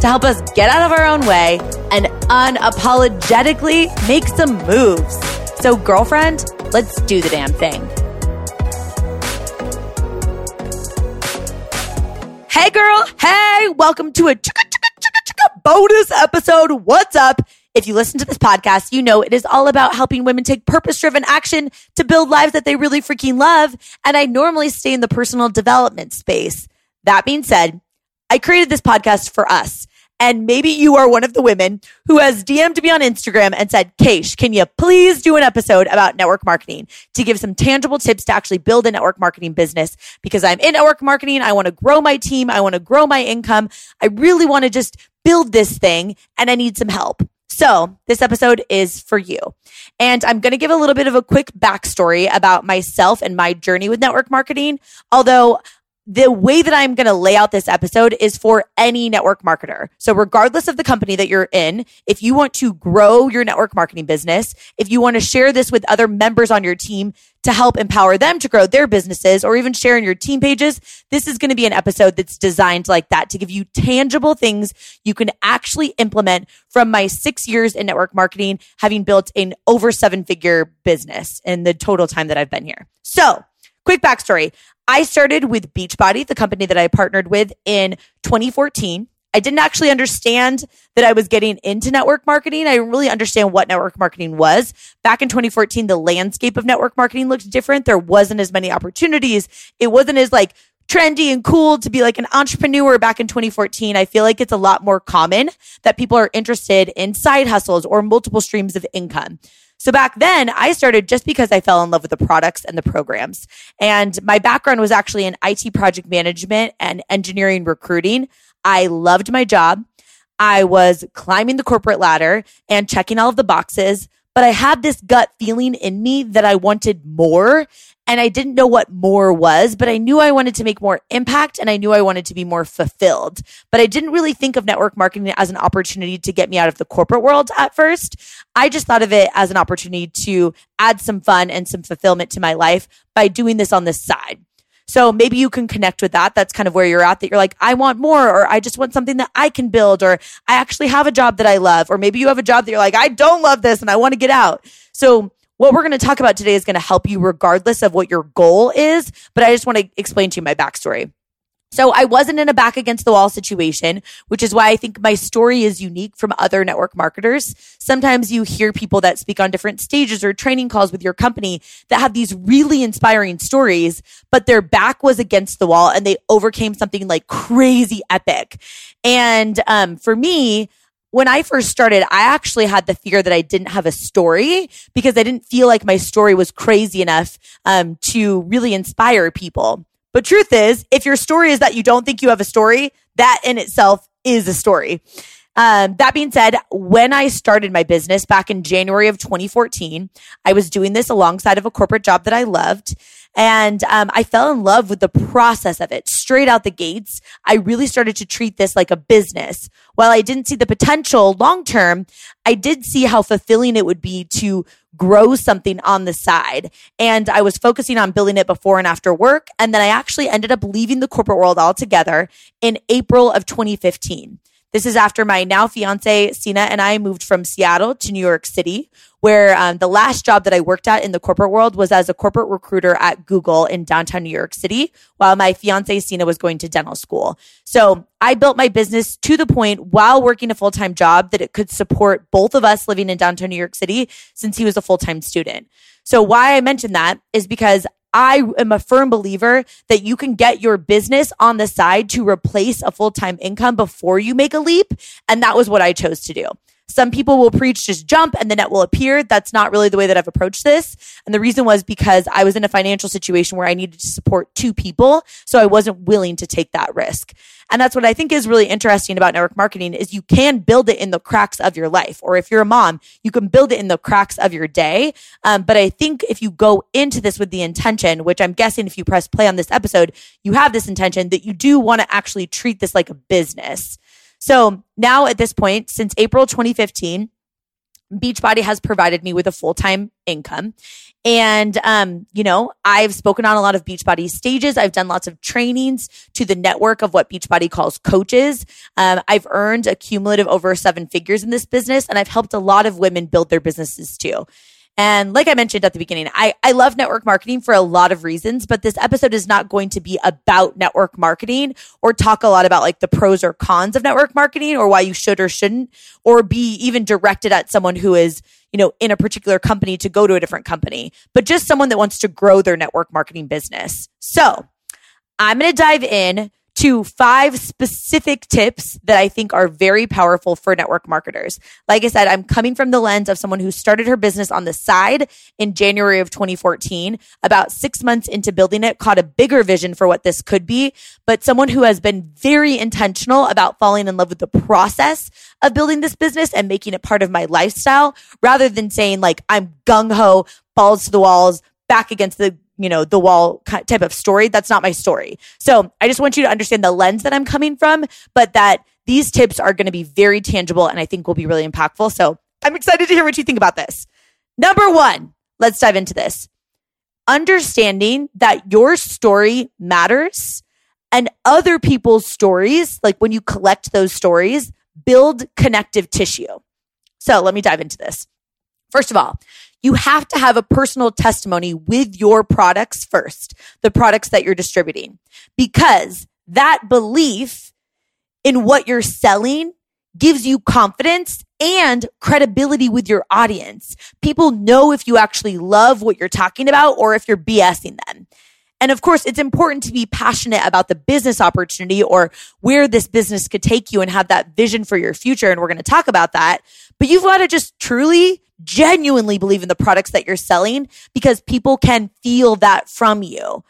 to help us get out of our own way and unapologetically make some moves. So, girlfriend, let's do the damn thing. Hey, girl. Hey, welcome to a chicka, chicka, chicka, chicka bonus episode. What's up? If you listen to this podcast, you know it is all about helping women take purpose driven action to build lives that they really freaking love. And I normally stay in the personal development space. That being said, I created this podcast for us. And maybe you are one of the women who has DM'd me on Instagram and said, Keish, can you please do an episode about network marketing to give some tangible tips to actually build a network marketing business? Because I'm in network marketing. I want to grow my team. I want to grow my income. I really want to just build this thing and I need some help. So this episode is for you. And I'm going to give a little bit of a quick backstory about myself and my journey with network marketing. Although the way that I'm going to lay out this episode is for any network marketer. So regardless of the company that you're in, if you want to grow your network marketing business, if you want to share this with other members on your team to help empower them to grow their businesses or even share in your team pages, this is going to be an episode that's designed like that to give you tangible things you can actually implement from my six years in network marketing, having built an over seven figure business in the total time that I've been here. So quick backstory. I started with Beachbody, the company that I partnered with in 2014. I didn't actually understand that I was getting into network marketing. I didn't really understand what network marketing was. Back in 2014, the landscape of network marketing looked different. There wasn't as many opportunities. It wasn't as like trendy and cool to be like an entrepreneur back in 2014. I feel like it's a lot more common that people are interested in side hustles or multiple streams of income. So back then I started just because I fell in love with the products and the programs. And my background was actually in IT project management and engineering recruiting. I loved my job. I was climbing the corporate ladder and checking all of the boxes, but I had this gut feeling in me that I wanted more and I didn't know what more was, but I knew I wanted to make more impact and I knew I wanted to be more fulfilled. But I didn't really think of network marketing as an opportunity to get me out of the corporate world at first. I just thought of it as an opportunity to add some fun and some fulfillment to my life by doing this on the side. So maybe you can connect with that. That's kind of where you're at that you're like, I want more, or I just want something that I can build, or I actually have a job that I love, or maybe you have a job that you're like, I don't love this and I want to get out. So what we're going to talk about today is going to help you regardless of what your goal is. But I just want to explain to you my backstory. So I wasn't in a back against the wall situation, which is why I think my story is unique from other network marketers. Sometimes you hear people that speak on different stages or training calls with your company that have these really inspiring stories, but their back was against the wall and they overcame something like crazy epic. And um, for me, when I first started, I actually had the fear that I didn't have a story because I didn't feel like my story was crazy enough um, to really inspire people. But truth is, if your story is that you don't think you have a story, that in itself is a story. Um, that being said, when I started my business back in January of 2014, I was doing this alongside of a corporate job that I loved. And um, I fell in love with the process of it straight out the gates. I really started to treat this like a business. While I didn't see the potential long term, I did see how fulfilling it would be to grow something on the side. And I was focusing on building it before and after work. And then I actually ended up leaving the corporate world altogether in April of 2015. This is after my now fiance, Sina, and I moved from Seattle to New York City, where um, the last job that I worked at in the corporate world was as a corporate recruiter at Google in downtown New York City, while my fiance, Sina, was going to dental school. So I built my business to the point while working a full time job that it could support both of us living in downtown New York City since he was a full time student. So why I mentioned that is because I am a firm believer that you can get your business on the side to replace a full time income before you make a leap. And that was what I chose to do. Some people will preach just jump and the net will appear. That's not really the way that I've approached this. And the reason was because I was in a financial situation where I needed to support two people. So I wasn't willing to take that risk. And that's what I think is really interesting about network marketing is you can build it in the cracks of your life. Or if you're a mom, you can build it in the cracks of your day. Um, but I think if you go into this with the intention, which I'm guessing if you press play on this episode, you have this intention that you do want to actually treat this like a business. So now at this point, since April 2015, Beachbody has provided me with a full time income. And, um, you know, I've spoken on a lot of Beachbody stages. I've done lots of trainings to the network of what Beachbody calls coaches. Um, I've earned a cumulative over seven figures in this business, and I've helped a lot of women build their businesses too. And like I mentioned at the beginning, I, I love network marketing for a lot of reasons, but this episode is not going to be about network marketing or talk a lot about like the pros or cons of network marketing or why you should or shouldn't, or be even directed at someone who is, you know, in a particular company to go to a different company, but just someone that wants to grow their network marketing business. So I'm going to dive in to five specific tips that I think are very powerful for network marketers. Like I said, I'm coming from the lens of someone who started her business on the side in January of 2014. About six months into building it, caught a bigger vision for what this could be, but someone who has been very intentional about falling in love with the process of building this business and making it part of my lifestyle rather than saying like, I'm gung ho, balls to the walls, back against the you know, the wall type of story. That's not my story. So I just want you to understand the lens that I'm coming from, but that these tips are going to be very tangible and I think will be really impactful. So I'm excited to hear what you think about this. Number one, let's dive into this. Understanding that your story matters and other people's stories, like when you collect those stories, build connective tissue. So let me dive into this. First of all, you have to have a personal testimony with your products first, the products that you're distributing, because that belief in what you're selling gives you confidence and credibility with your audience. People know if you actually love what you're talking about or if you're BSing them. And of course, it's important to be passionate about the business opportunity or where this business could take you and have that vision for your future. And we're going to talk about that. But you've got to just truly, genuinely believe in the products that you're selling because people can feel that from you.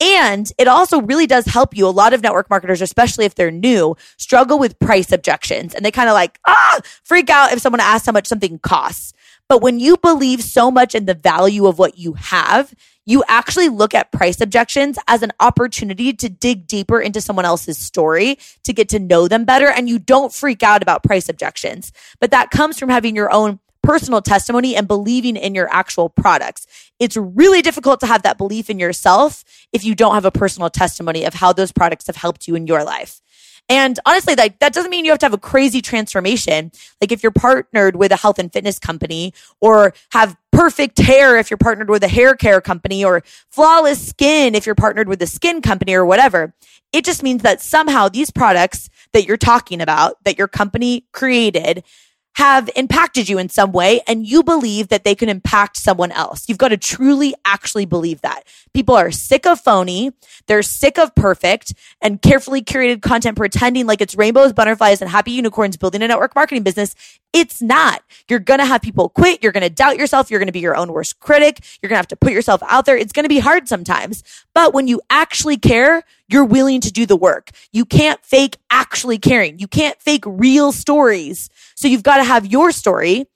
And it also really does help you. A lot of network marketers, especially if they're new, struggle with price objections and they kind of like, ah, freak out if someone asks how much something costs. But when you believe so much in the value of what you have, you actually look at price objections as an opportunity to dig deeper into someone else's story, to get to know them better. And you don't freak out about price objections. But that comes from having your own personal testimony and believing in your actual products. It's really difficult to have that belief in yourself if you don't have a personal testimony of how those products have helped you in your life. And honestly, like that doesn't mean you have to have a crazy transformation. Like if you're partnered with a health and fitness company or have perfect hair if you're partnered with a hair care company or flawless skin if you're partnered with a skin company or whatever. It just means that somehow these products that you're talking about, that your company created, have impacted you in some way and you believe that they can impact someone else. You've got to truly actually believe that. People are sick of phony. They're sick of perfect and carefully curated content pretending like it's rainbows, butterflies, and happy unicorns building a network marketing business. It's not. You're going to have people quit. You're going to doubt yourself. You're going to be your own worst critic. You're going to have to put yourself out there. It's going to be hard sometimes. But when you actually care, you're willing to do the work. You can't fake actually caring. You can't fake real stories. So you've got to have your story.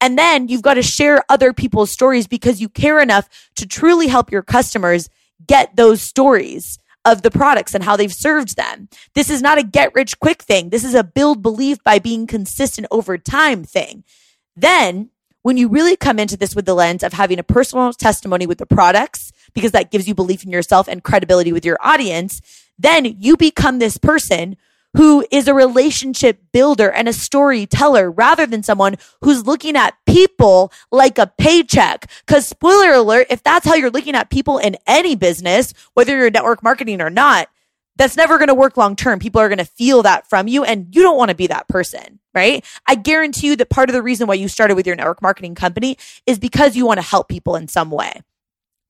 And then you've got to share other people's stories because you care enough to truly help your customers get those stories of the products and how they've served them. This is not a get rich quick thing. This is a build belief by being consistent over time thing. Then when you really come into this with the lens of having a personal testimony with the products, because that gives you belief in yourself and credibility with your audience, then you become this person who is a relationship builder and a storyteller rather than someone who's looking at people like a paycheck. Cause spoiler alert, if that's how you're looking at people in any business, whether you're network marketing or not, that's never going to work long term. People are going to feel that from you and you don't want to be that person, right? I guarantee you that part of the reason why you started with your network marketing company is because you want to help people in some way.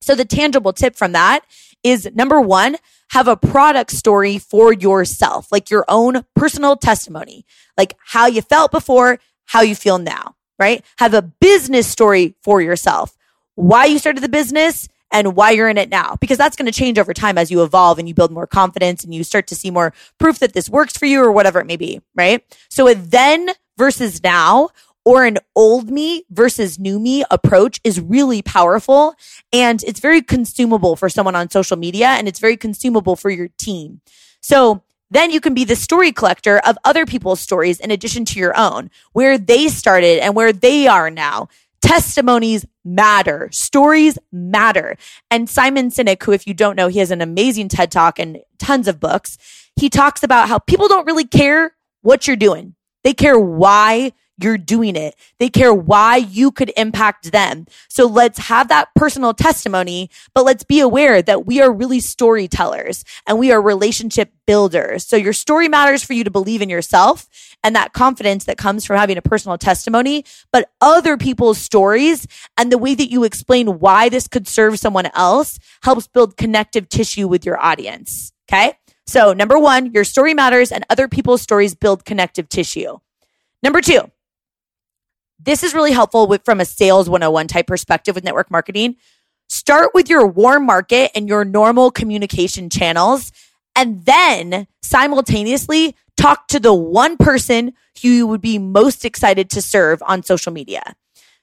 So the tangible tip from that is number one, have a product story for yourself, like your own personal testimony, like how you felt before, how you feel now, right? Have a business story for yourself. Why you started the business and why you're in it now, because that's going to change over time as you evolve and you build more confidence and you start to see more proof that this works for you or whatever it may be, right? So then versus now or an old me versus new me approach is really powerful and it's very consumable for someone on social media and it's very consumable for your team. So then you can be the story collector of other people's stories in addition to your own, where they started and where they are now. Testimonies matter. Stories matter. And Simon Sinek, who, if you don't know, he has an amazing TED talk and tons of books. He talks about how people don't really care what you're doing. They care why you're doing it. They care why you could impact them. So let's have that personal testimony, but let's be aware that we are really storytellers and we are relationship builders. So your story matters for you to believe in yourself and that confidence that comes from having a personal testimony, but other people's stories and the way that you explain why this could serve someone else helps build connective tissue with your audience. Okay. So number one, your story matters and other people's stories build connective tissue. Number two, this is really helpful with, from a sales 101 type perspective with network marketing. Start with your warm market and your normal communication channels, and then simultaneously talk to the one person who you would be most excited to serve on social media.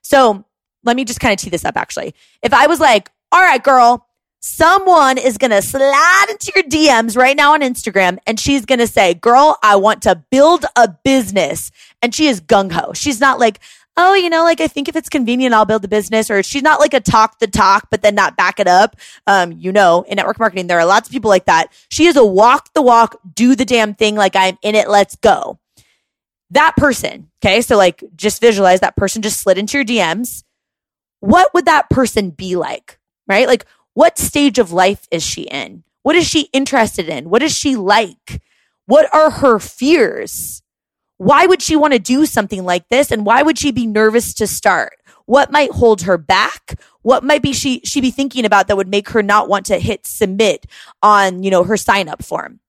So let me just kind of tee this up actually. If I was like, all right, girl, someone is going to slide into your DMs right now on Instagram and she's going to say, girl, I want to build a business. And she is gung ho. She's not like, oh, you know, like I think if it's convenient, I'll build the business. Or she's not like a talk the talk, but then not back it up. Um, you know, in network marketing, there are lots of people like that. She is a walk the walk, do the damn thing. Like I'm in it. Let's go. That person. Okay. So like just visualize that person just slid into your DMs. What would that person be like? Right? Like what stage of life is she in? What is she interested in? What is she like? What are her fears? Why would she want to do something like this? And why would she be nervous to start? What might hold her back? What might be she, she be thinking about that would make her not want to hit submit on, you know, her sign up form?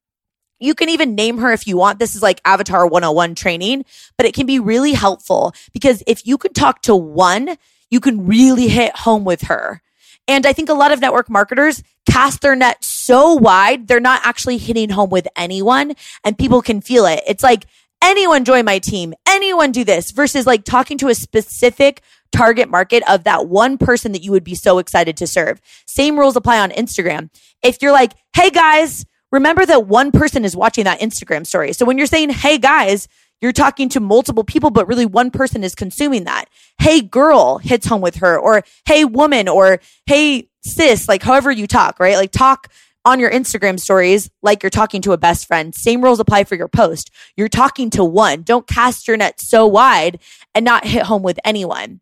You can even name her if you want. This is like Avatar 101 training, but it can be really helpful because if you can talk to one, you can really hit home with her. And I think a lot of network marketers cast their net so wide, they're not actually hitting home with anyone and people can feel it. It's like anyone join my team, anyone do this versus like talking to a specific target market of that one person that you would be so excited to serve. Same rules apply on Instagram. If you're like, hey guys, remember that one person is watching that Instagram story. So when you're saying, hey guys, you're talking to multiple people, but really one person is consuming that. Hey girl hits home with her or hey woman or hey sis, like however you talk, right? Like talk on your Instagram stories like you're talking to a best friend. Same rules apply for your post. You're talking to one. Don't cast your net so wide and not hit home with anyone.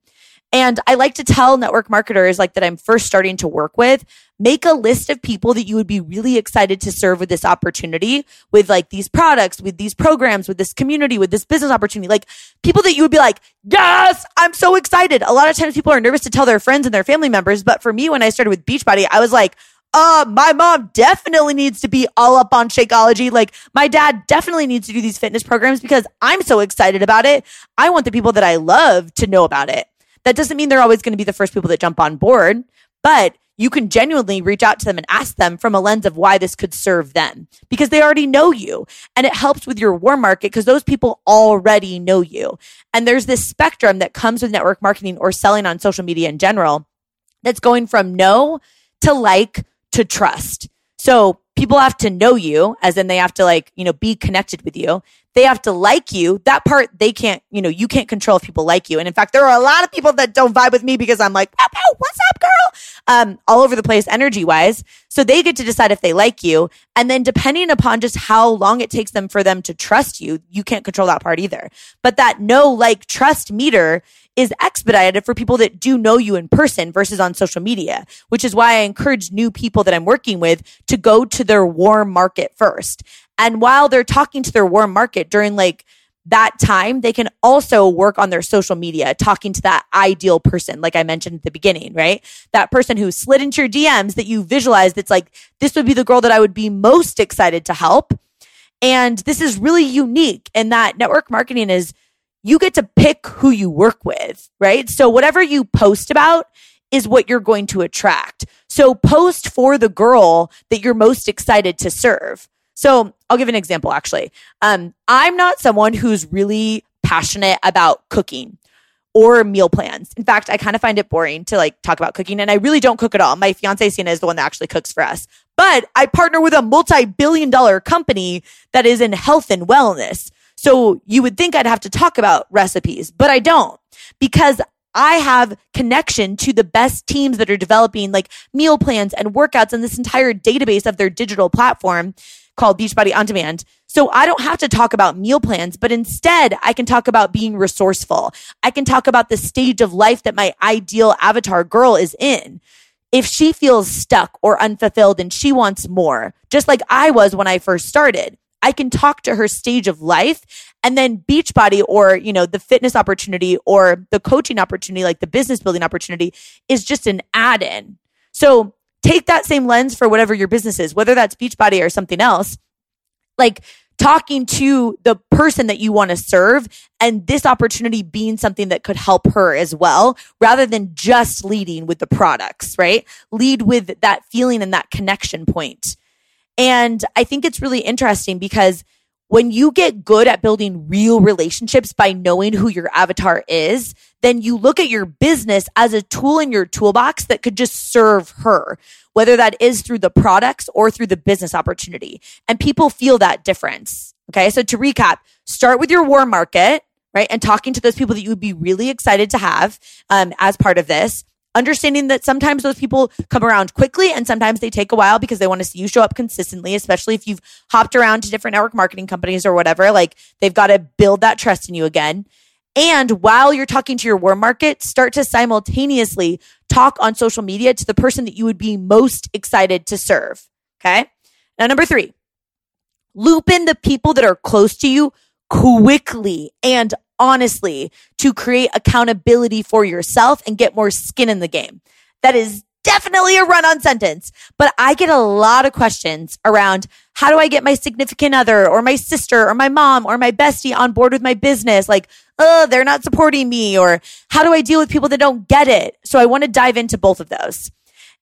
And I like to tell network marketers like that I'm first starting to work with, make a list of people that you would be really excited to serve with this opportunity, with like these products, with these programs, with this community, with this business opportunity, like people that you would be like, yes, I'm so excited. A lot of times people are nervous to tell their friends and their family members. But for me, when I started with Beachbody, I was like, uh, my mom definitely needs to be all up on Shakeology. Like my dad definitely needs to do these fitness programs because I'm so excited about it. I want the people that I love to know about it. That doesn't mean they're always going to be the first people that jump on board, but you can genuinely reach out to them and ask them from a lens of why this could serve them because they already know you. And it helps with your warm market because those people already know you. And there's this spectrum that comes with network marketing or selling on social media in general that's going from no to like to trust. So people have to know you, as in they have to like, you know, be connected with you. They have to like you. That part they can't, you know, you can't control if people like you. And in fact, there are a lot of people that don't vibe with me because I'm like, what's up, girl? Um, all over the place energy wise. So they get to decide if they like you. And then depending upon just how long it takes them for them to trust you, you can't control that part either. But that no like trust meter is expedited for people that do know you in person versus on social media, which is why I encourage new people that I'm working with to go to their warm market first. And while they're talking to their warm market during like that time, they can also work on their social media, talking to that ideal person, like I mentioned at the beginning, right? That person who slid into your DMs that you visualize that's like, this would be the girl that I would be most excited to help. And this is really unique in that network marketing is you get to pick who you work with, right? So whatever you post about is what you're going to attract. So post for the girl that you're most excited to serve. So I'll give an example actually. Um, I'm not someone who's really passionate about cooking or meal plans. In fact, I kind of find it boring to like talk about cooking and I really don't cook at all. My fiance Sina is the one that actually cooks for us. But I partner with a multi-billion dollar company that is in health and wellness. So you would think I'd have to talk about recipes, but I don't because I have connection to the best teams that are developing like meal plans and workouts and this entire database of their digital platform called Beachbody On Demand. So I don't have to talk about meal plans, but instead I can talk about being resourceful. I can talk about the stage of life that my ideal avatar girl is in. If she feels stuck or unfulfilled and she wants more, just like I was when I first started, I can talk to her stage of life and then Beachbody or, you know, the fitness opportunity or the coaching opportunity, like the business building opportunity is just an add in. So take that same lens for whatever your business is, whether that's Beachbody or something else. Like talking to the person that you want to serve and this opportunity being something that could help her as well, rather than just leading with the products, right? Lead with that feeling and that connection point. And I think it's really interesting because when you get good at building real relationships by knowing who your avatar is, then you look at your business as a tool in your toolbox that could just serve her, whether that is through the products or through the business opportunity. And people feel that difference. Okay. So to recap, start with your warm market, right? And talking to those people that you would be really excited to have um, as part of this understanding that sometimes those people come around quickly and sometimes they take a while because they want to see you show up consistently, especially if you've hopped around to different network marketing companies or whatever. Like they've got to build that trust in you again. And while you're talking to your warm market, start to simultaneously talk on social media to the person that you would be most excited to serve. Okay. Now, number three, loop in the people that are close to you quickly and honestly to create accountability for yourself and get more skin in the game. That is definitely a run on sentence, but I get a lot of questions around how do I get my significant other or my sister or my mom or my bestie on board with my business? Like, oh, they're not supporting me or how do I deal with people that don't get it? So I want to dive into both of those.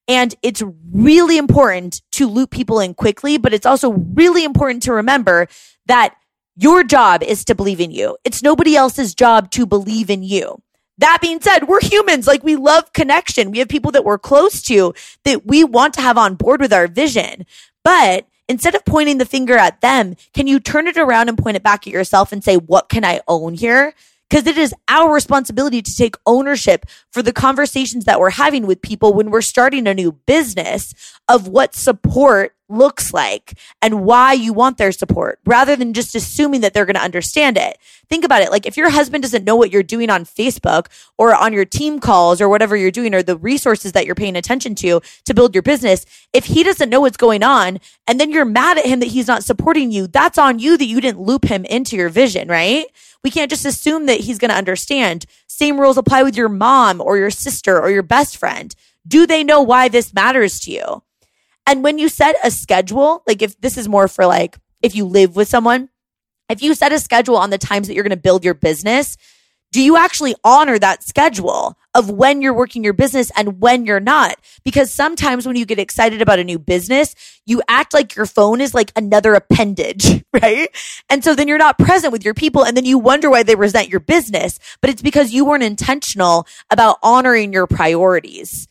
And it's really important to loop people in quickly, but it's also really important to remember that your job is to believe in you. It's nobody else's job to believe in you. That being said, we're humans. Like we love connection. We have people that we're close to that we want to have on board with our vision. But instead of pointing the finger at them, can you turn it around and point it back at yourself and say, what can I own here? Because it is our responsibility to take ownership for the conversations that we're having with people when we're starting a new business of what support looks like and why you want their support rather than just assuming that they're going to understand it. Think about it. Like if your husband doesn't know what you're doing on Facebook or on your team calls or whatever you're doing or the resources that you're paying attention to to build your business, if he doesn't know what's going on and then you're mad at him that he's not supporting you, that's on you that you didn't loop him into your vision, right? We can't just assume that he's going to understand. Same rules apply with your mom or your sister or your best friend. Do they know why this matters to you? And when you set a schedule, like if this is more for like if you live with someone, if you set a schedule on the times that you're going to build your business, do you actually honor that schedule of when you're working your business and when you're not? Because sometimes when you get excited about a new business, you act like your phone is like another appendage, right? And so then you're not present with your people and then you wonder why they resent your business, but it's because you weren't intentional about honoring your priorities.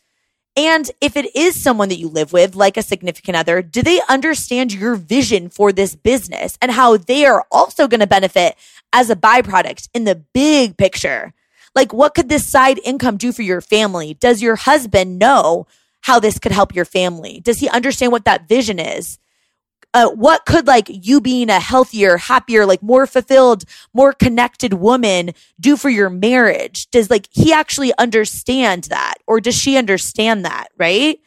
And if it is someone that you live with, like a significant other, do they understand your vision for this business and how they are also going to benefit as a byproduct in the big picture? Like, what could this side income do for your family? Does your husband know how this could help your family? Does he understand what that vision is? Uh, what could like you being a healthier, happier, like more fulfilled, more connected woman do for your marriage? Does like he actually understand that or does she understand that? Right.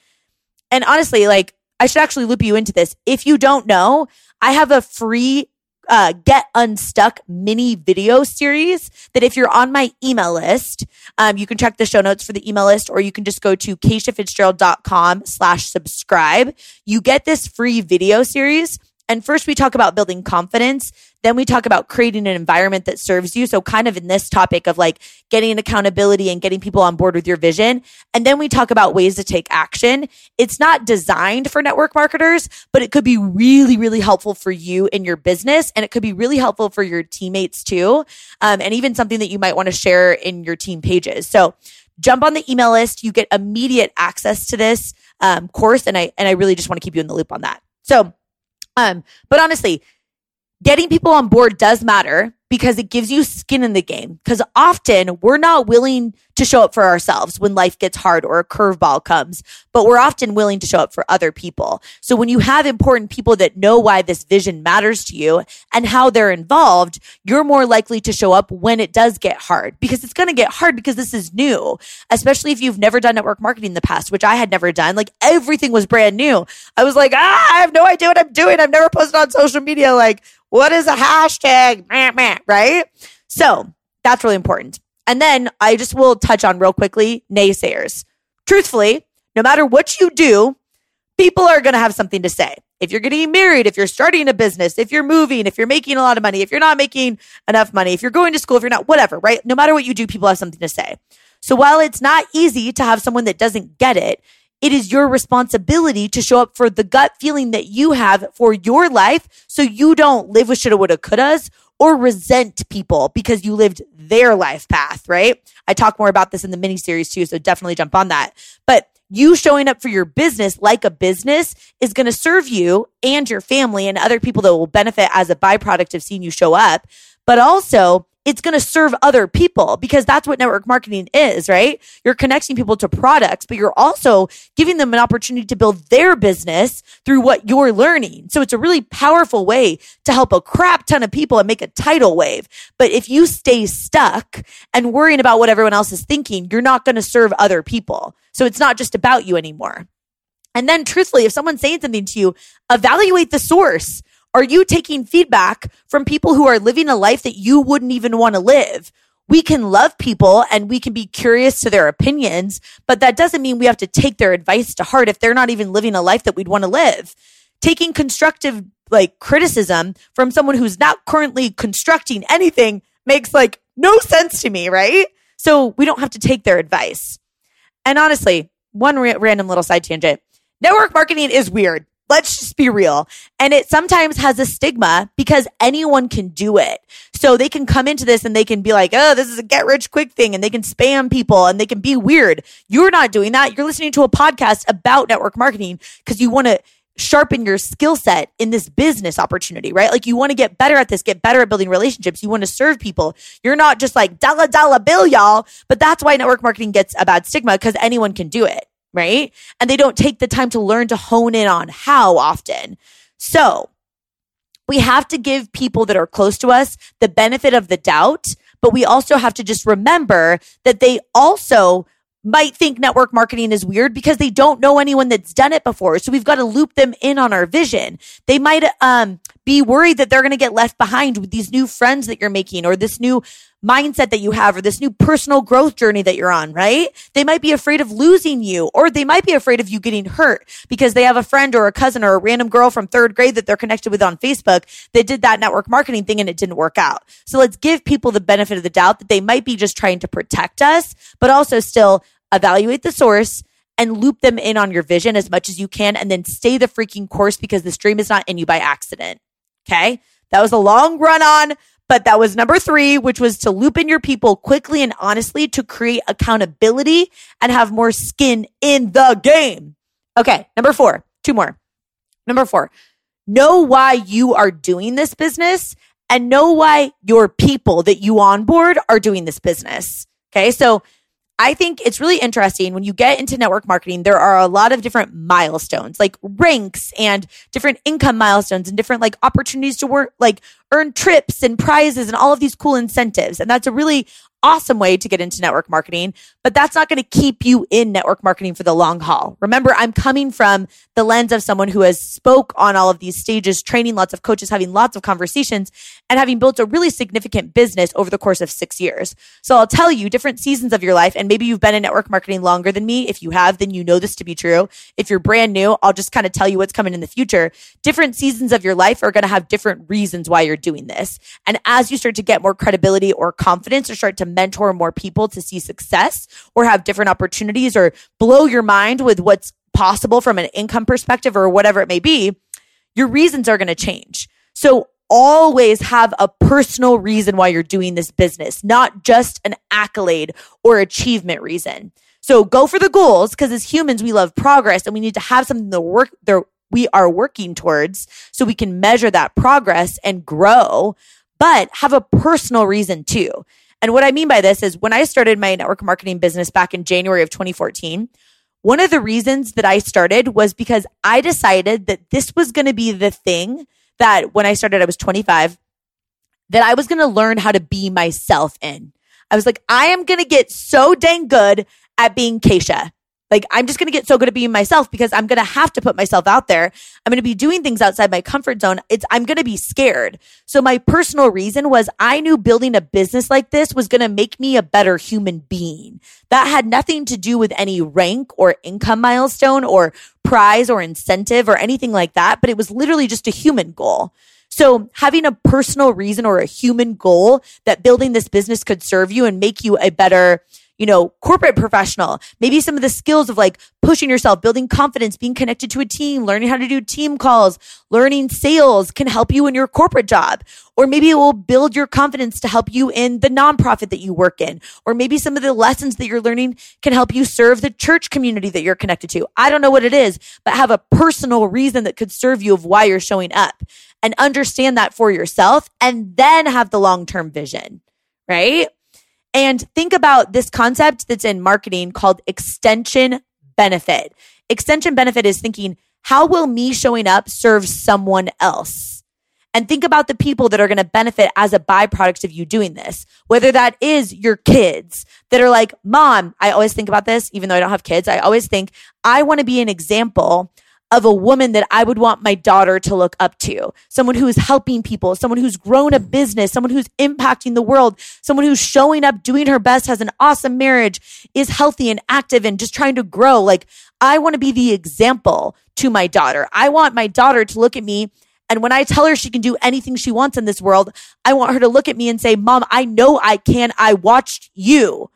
And honestly, like I should actually loop you into this. If you don't know, I have a free uh, Get Unstuck mini video series that if you're on my email list, um, you can check the show notes for the email list, or you can just go to keishafitzgerald.com slash subscribe. You get this free video series And first, we talk about building confidence. Then we talk about creating an environment that serves you. So, kind of in this topic of like getting accountability and getting people on board with your vision. And then we talk about ways to take action. It's not designed for network marketers, but it could be really, really helpful for you in your business. And it could be really helpful for your teammates too. Um, and even something that you might want to share in your team pages. So, jump on the email list. You get immediate access to this um, course. And I, and I really just want to keep you in the loop on that. So, um, but honestly, getting people on board does matter because it gives you skin in the game. Because often we're not willing to show up for ourselves when life gets hard or a curveball comes, but we're often willing to show up for other people. So when you have important people that know why this vision matters to you and how they're involved, you're more likely to show up when it does get hard because it's going to get hard because this is new, especially if you've never done network marketing in the past, which I had never done. Like everything was brand new. I was like, ah, I have no idea what I'm doing. I've never posted on social media. Like, what is a hashtag? Right? So that's really important. And then I just will touch on real quickly naysayers. Truthfully, no matter what you do, people are going to have something to say. If you're getting married, if you're starting a business, if you're moving, if you're making a lot of money, if you're not making enough money, if you're going to school, if you're not, whatever, right? No matter what you do, people have something to say. So while it's not easy to have someone that doesn't get it, it is your responsibility to show up for the gut feeling that you have for your life so you don't live with shoulda, woulda, couldas or resent people because you lived their life path, right? I talk more about this in the mini series too, so definitely jump on that. But you showing up for your business like a business is going to serve you and your family and other people that will benefit as a byproduct of seeing you show up. But also, it's going to serve other people because that's what network marketing is, right? You're connecting people to products, but you're also giving them an opportunity to build their business through what you're learning. So it's a really powerful way to help a crap ton of people and make a tidal wave. But if you stay stuck and worrying about what everyone else is thinking, you're not going to serve other people. So it's not just about you anymore. And then truthfully, if someone's saying something to you, evaluate the source. Are you taking feedback from people who are living a life that you wouldn't even want to live? We can love people and we can be curious to their opinions, but that doesn't mean we have to take their advice to heart if they're not even living a life that we'd want to live. Taking constructive like criticism from someone who's not currently constructing anything makes like no sense to me, right? So we don't have to take their advice. And honestly, one ra- random little side tangent. Network marketing is weird. Let's just be real. And it sometimes has a stigma because anyone can do it. So they can come into this and they can be like, oh, this is a get rich quick thing. And they can spam people and they can be weird. You're not doing that. You're listening to a podcast about network marketing because you want to sharpen your skill set in this business opportunity, right? Like you want to get better at this, get better at building relationships. You want to serve people. You're not just like dollar dollar bill, y'all. But that's why network marketing gets a bad stigma because anyone can do it right? And they don't take the time to learn to hone in on how often. So we have to give people that are close to us the benefit of the doubt, but we also have to just remember that they also might think network marketing is weird because they don't know anyone that's done it before. So we've got to loop them in on our vision. They might um, be worried that they're going to get left behind with these new friends that you're making or this new mindset that you have or this new personal growth journey that you're on, right? They might be afraid of losing you or they might be afraid of you getting hurt because they have a friend or a cousin or a random girl from third grade that they're connected with on Facebook that did that network marketing thing and it didn't work out. So let's give people the benefit of the doubt that they might be just trying to protect us, but also still evaluate the source and loop them in on your vision as much as you can and then stay the freaking course because this dream is not in you by accident. Okay. That was a long run on but that was number three, which was to loop in your people quickly and honestly to create accountability and have more skin in the game. Okay. Number four, two more. Number four, know why you are doing this business and know why your people that you onboard are doing this business. Okay. So I think it's really interesting when you get into network marketing, there are a lot of different milestones, like ranks and different income milestones and different like opportunities to work, like earn trips and prizes and all of these cool incentives. And that's a really awesome way to get into network marketing, but that's not going to keep you in network marketing for the long haul. Remember, I'm coming from the lens of someone who has spoke on all of these stages, training lots of coaches, having lots of conversations and having built a really significant business over the course of six years. So I'll tell you different seasons of your life. And maybe you've been in network marketing longer than me. If you have, then you know this to be true. If you're brand new, I'll just kind of tell you what's coming in the future. Different seasons of your life are going to have different reasons why you're doing this. And as you start to get more credibility or confidence or start to mentor more people to see success or have different opportunities or blow your mind with what's possible from an income perspective or whatever it may be, your reasons are going to change. So always have a personal reason why you're doing this business, not just an accolade or achievement reason. So go for the goals because as humans, we love progress and we need to have something to work there we are working towards so we can measure that progress and grow, but have a personal reason too. And what I mean by this is when I started my network marketing business back in January of 2014, one of the reasons that I started was because I decided that this was going to be the thing that when I started, I was 25, that I was going to learn how to be myself in. I was like, I am going to get so dang good at being Keisha. Like, I'm just going to get so good at being myself because I'm going to have to put myself out there. I'm going to be doing things outside my comfort zone. It's, I'm going to be scared. So my personal reason was I knew building a business like this was going to make me a better human being. That had nothing to do with any rank or income milestone or prize or incentive or anything like that. But it was literally just a human goal. So having a personal reason or a human goal that building this business could serve you and make you a better you know, corporate professional, maybe some of the skills of like pushing yourself, building confidence, being connected to a team, learning how to do team calls, learning sales can help you in your corporate job. Or maybe it will build your confidence to help you in the nonprofit that you work in. Or maybe some of the lessons that you're learning can help you serve the church community that you're connected to. I don't know what it is, but have a personal reason that could serve you of why you're showing up and understand that for yourself and then have the long term vision, right? And think about this concept that's in marketing called extension benefit. Extension benefit is thinking, how will me showing up serve someone else? And think about the people that are going to benefit as a byproduct of you doing this, whether that is your kids that are like, mom, I always think about this, even though I don't have kids. I always think I want to be an example of a woman that I would want my daughter to look up to. Someone who is helping people, someone who's grown a business, someone who's impacting the world, someone who's showing up, doing her best, has an awesome marriage, is healthy and active and just trying to grow. Like I want to be the example to my daughter. I want my daughter to look at me and when I tell her she can do anything she wants in this world, I want her to look at me and say, Mom, I know I can. I watched you.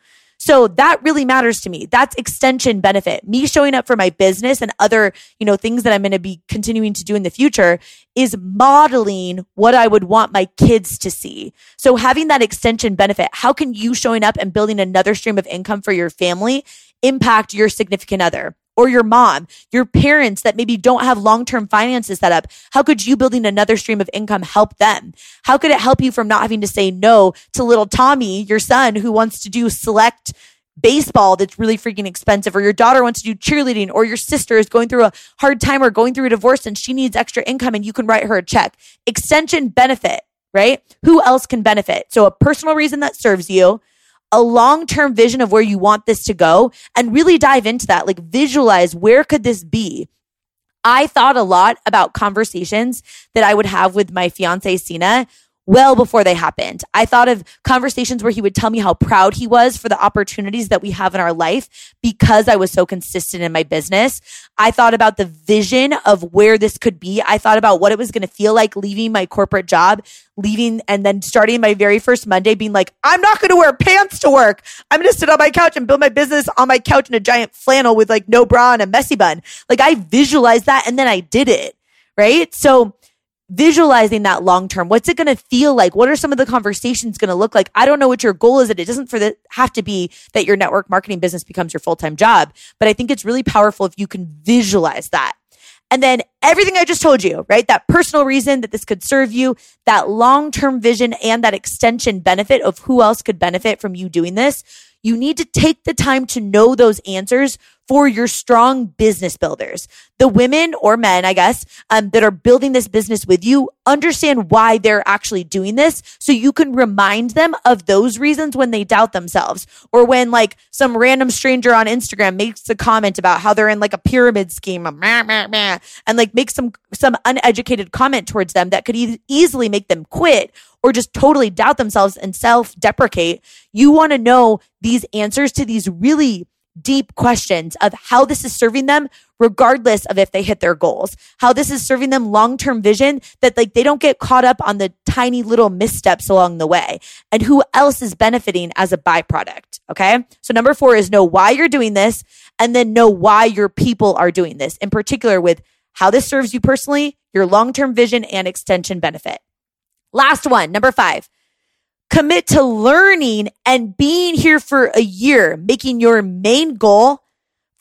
So that really matters to me. That's extension benefit. Me showing up for my business and other, you know, things that I'm going to be continuing to do in the future is modeling what I would want my kids to see. So having that extension benefit, how can you showing up and building another stream of income for your family impact your significant other? Or your mom, your parents that maybe don't have long-term finances set up. How could you building another stream of income help them? How could it help you from not having to say no to little Tommy, your son who wants to do select baseball that's really freaking expensive or your daughter wants to do cheerleading or your sister is going through a hard time or going through a divorce and she needs extra income and you can write her a check. Extension benefit, right? Who else can benefit? So a personal reason that serves you, a long-term vision of where you want this to go and really dive into that. Like visualize where could this be? I thought a lot about conversations that I would have with my fiance, Sina, well before they happened. I thought of conversations where he would tell me how proud he was for the opportunities that we have in our life because I was so consistent in my business. I thought about the vision of where this could be. I thought about what it was going to feel like leaving my corporate job, leaving and then starting my very first Monday being like, I'm not going to wear pants to work. I'm going to sit on my couch and build my business on my couch in a giant flannel with like no bra and a messy bun. Like I visualized that and then I did it. Right. So visualizing that long term. What's it going to feel like? What are some of the conversations going to look like? I don't know what your goal is. It doesn't for the, have to be that your network marketing business becomes your full time job, but I think it's really powerful if you can visualize that. And then everything I just told you, right? That personal reason that this could serve you, that long term vision and that extension benefit of who else could benefit from you doing this. You need to take the time to know those answers for your strong business builders. The women or men, I guess, um, that are building this business with you understand why they're actually doing this. So you can remind them of those reasons when they doubt themselves or when like some random stranger on Instagram makes a comment about how they're in like a pyramid scheme and like makes some, some uneducated comment towards them that could e- easily make them quit or just totally doubt themselves and self deprecate. You want to know these answers to these really deep questions of how this is serving them regardless of if they hit their goals. How this is serving them long-term vision that like they don't get caught up on the tiny little missteps along the way. And who else is benefiting as a byproduct okay? So number 4 is know why you're doing this and then know why your people are doing this in particular with how this serves you personally your long-term vision and extension benefit last one number 5 Commit to learning and being here for a year, making your main goal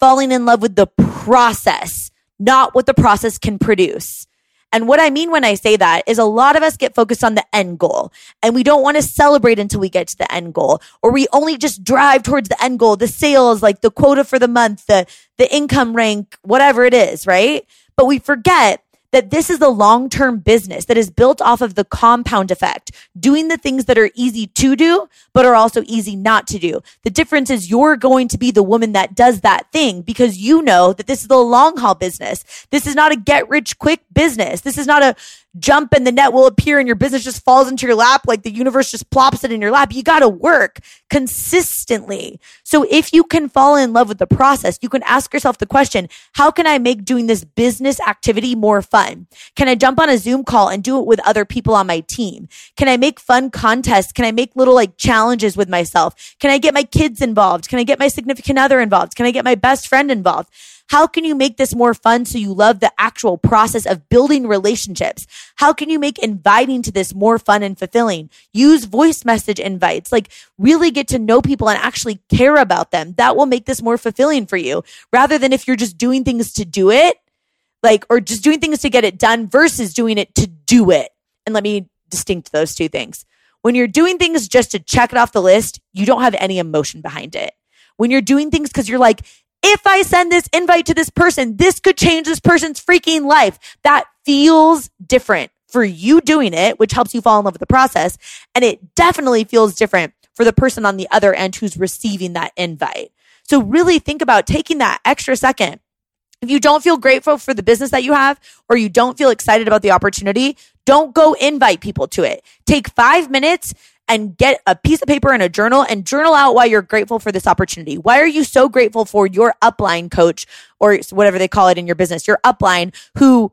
falling in love with the process, not what the process can produce. And what I mean when I say that is a lot of us get focused on the end goal and we don't want to celebrate until we get to the end goal or we only just drive towards the end goal, the sales, like the quota for the month, the, the income rank, whatever it is, right? But we forget that this is a long term business that is built off of the compound effect, doing the things that are easy to do, but are also easy not to do. The difference is you're going to be the woman that does that thing because you know that this is a long haul business. This is not a get rich quick business. This is not a jump and the net will appear and your business just falls into your lap like the universe just plops it in your lap. You got to work consistently. So if you can fall in love with the process, you can ask yourself the question, how can I make doing this business activity more fun? Can I jump on a Zoom call and do it with other people on my team? Can I make fun contests? Can I make little like challenges with myself? Can I get my kids involved? Can I get my significant other involved? Can I get my best friend involved? How can you make this more fun so you love the actual process of building relationships? How can you make inviting to this more fun and fulfilling? Use voice message invites, like really get to know people and actually care about them. That will make this more fulfilling for you rather than if you're just doing things to do it, like, or just doing things to get it done versus doing it to do it. And let me distinct those two things. When you're doing things just to check it off the list, you don't have any emotion behind it. When you're doing things because you're like, if I send this invite to this person, this could change this person's freaking life. That feels different for you doing it, which helps you fall in love with the process. And it definitely feels different for the person on the other end who's receiving that invite. So really think about taking that extra second. If you don't feel grateful for the business that you have, or you don't feel excited about the opportunity, don't go invite people to it. Take five minutes and get a piece of paper and a journal and journal out why you're grateful for this opportunity. Why are you so grateful for your upline coach or whatever they call it in your business, your upline who,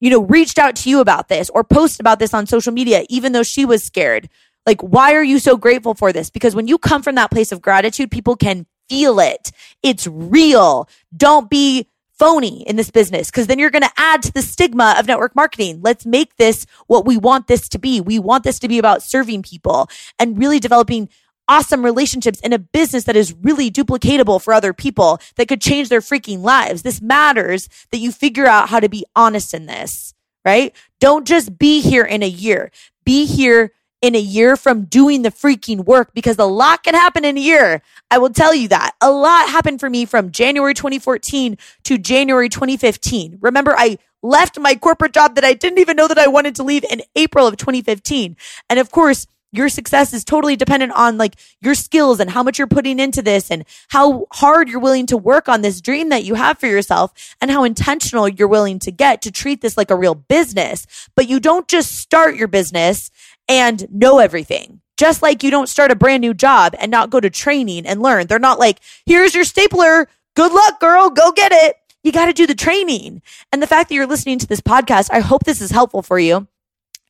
you know, reached out to you about this or posted about this on social media, even though she was scared? Like, why are you so grateful for this? Because when you come from that place of gratitude, people can feel it. It's real. Don't be phony in this business because then you're going to add to the stigma of network marketing. Let's make this what we want this to be. We want this to be about serving people and really developing awesome relationships in a business that is really duplicatable for other people that could change their freaking lives. This matters that you figure out how to be honest in this, right? Don't just be here in a year. Be here in a year from doing the freaking work because a lot can happen in a year. I will tell you that. A lot happened for me from January 2014 to January 2015. Remember, I left my corporate job that I didn't even know that I wanted to leave in April of 2015. And of course, your success is totally dependent on like your skills and how much you're putting into this and how hard you're willing to work on this dream that you have for yourself and how intentional you're willing to get to treat this like a real business. But you don't just start your business and know everything. Just like you don't start a brand new job and not go to training and learn. They're not like, here's your stapler. Good luck, girl. Go get it. You got to do the training. And the fact that you're listening to this podcast, I hope this is helpful for you.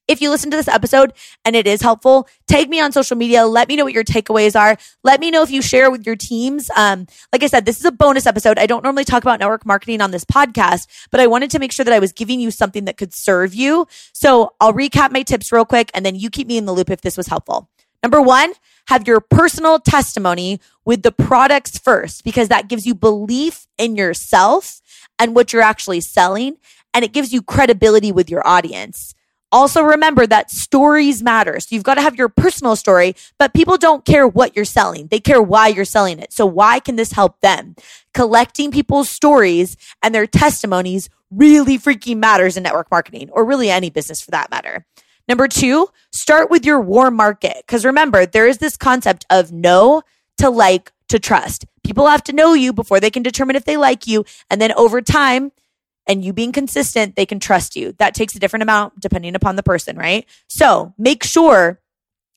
If you listen to this episode and it is helpful, tag me on social media. Let me know what your takeaways are. Let me know if you share with your teams. Um, like I said, this is a bonus episode. I don't normally talk about network marketing on this podcast, but I wanted to make sure that I was giving you something that could serve you. So I'll recap my tips real quick and then you keep me in the loop if this was helpful. Number one, have your personal testimony with the products first because that gives you belief in yourself and what you're actually selling. And it gives you credibility with your audience. Also remember that stories matter. So you've got to have your personal story, but people don't care what you're selling. They care why you're selling it. So why can this help them? Collecting people's stories and their testimonies really freaking matters in network marketing or really any business for that matter. Number two, start with your warm market. Cause remember, there is this concept of know to like to trust. People have to know you before they can determine if they like you. And then over time, and you being consistent, they can trust you. That takes a different amount depending upon the person, right? So make sure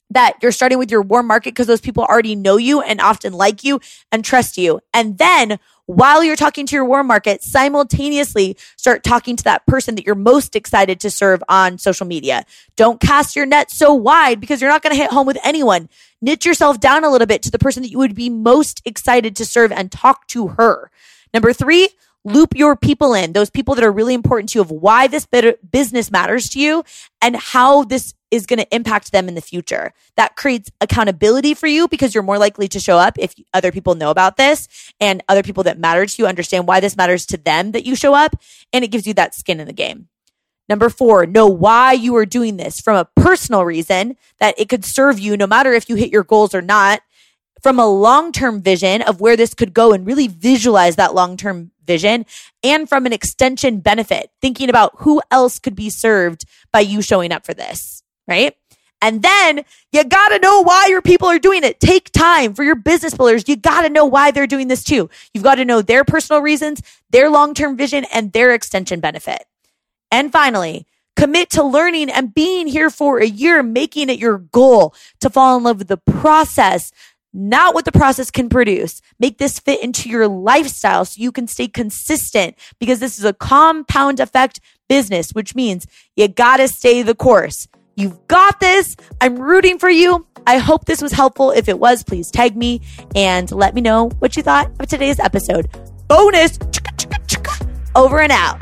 that you're starting with your warm market because those people already know you and often like you and trust you. And then while you're talking to your warm market, simultaneously start talking to that person that you're most excited to serve on social media. Don't cast your net so wide because you're not going to hit home with anyone. Knit yourself down a little bit to the person that you would be most excited to serve and talk to her. Number three, loop your people in, those people that are really important to you of why this business matters to you and how this is going to impact them in the future. That creates accountability for you because you're more likely to show up if other people know about this and other people that matter to you understand why this matters to them that you show up and it gives you that skin in the game. Number four, know why you are doing this from a personal reason that it could serve you no matter if you hit your goals or not from a long term vision of where this could go and really visualize that long term vision and from an extension benefit, thinking about who else could be served by you showing up for this, right? And then you gotta know why your people are doing it. Take time for your business builders. You gotta know why they're doing this too. You've got to know their personal reasons, their long term vision, and their extension benefit. And finally, commit to learning and being here for a year, making it your goal to fall in love with the process, not what the process can produce. Make this fit into your lifestyle so you can stay consistent because this is a compound effect business, which means you gotta stay the course. You've got this. I'm rooting for you. I hope this was helpful. If it was, please tag me and let me know what you thought of today's episode. Bonus over and out.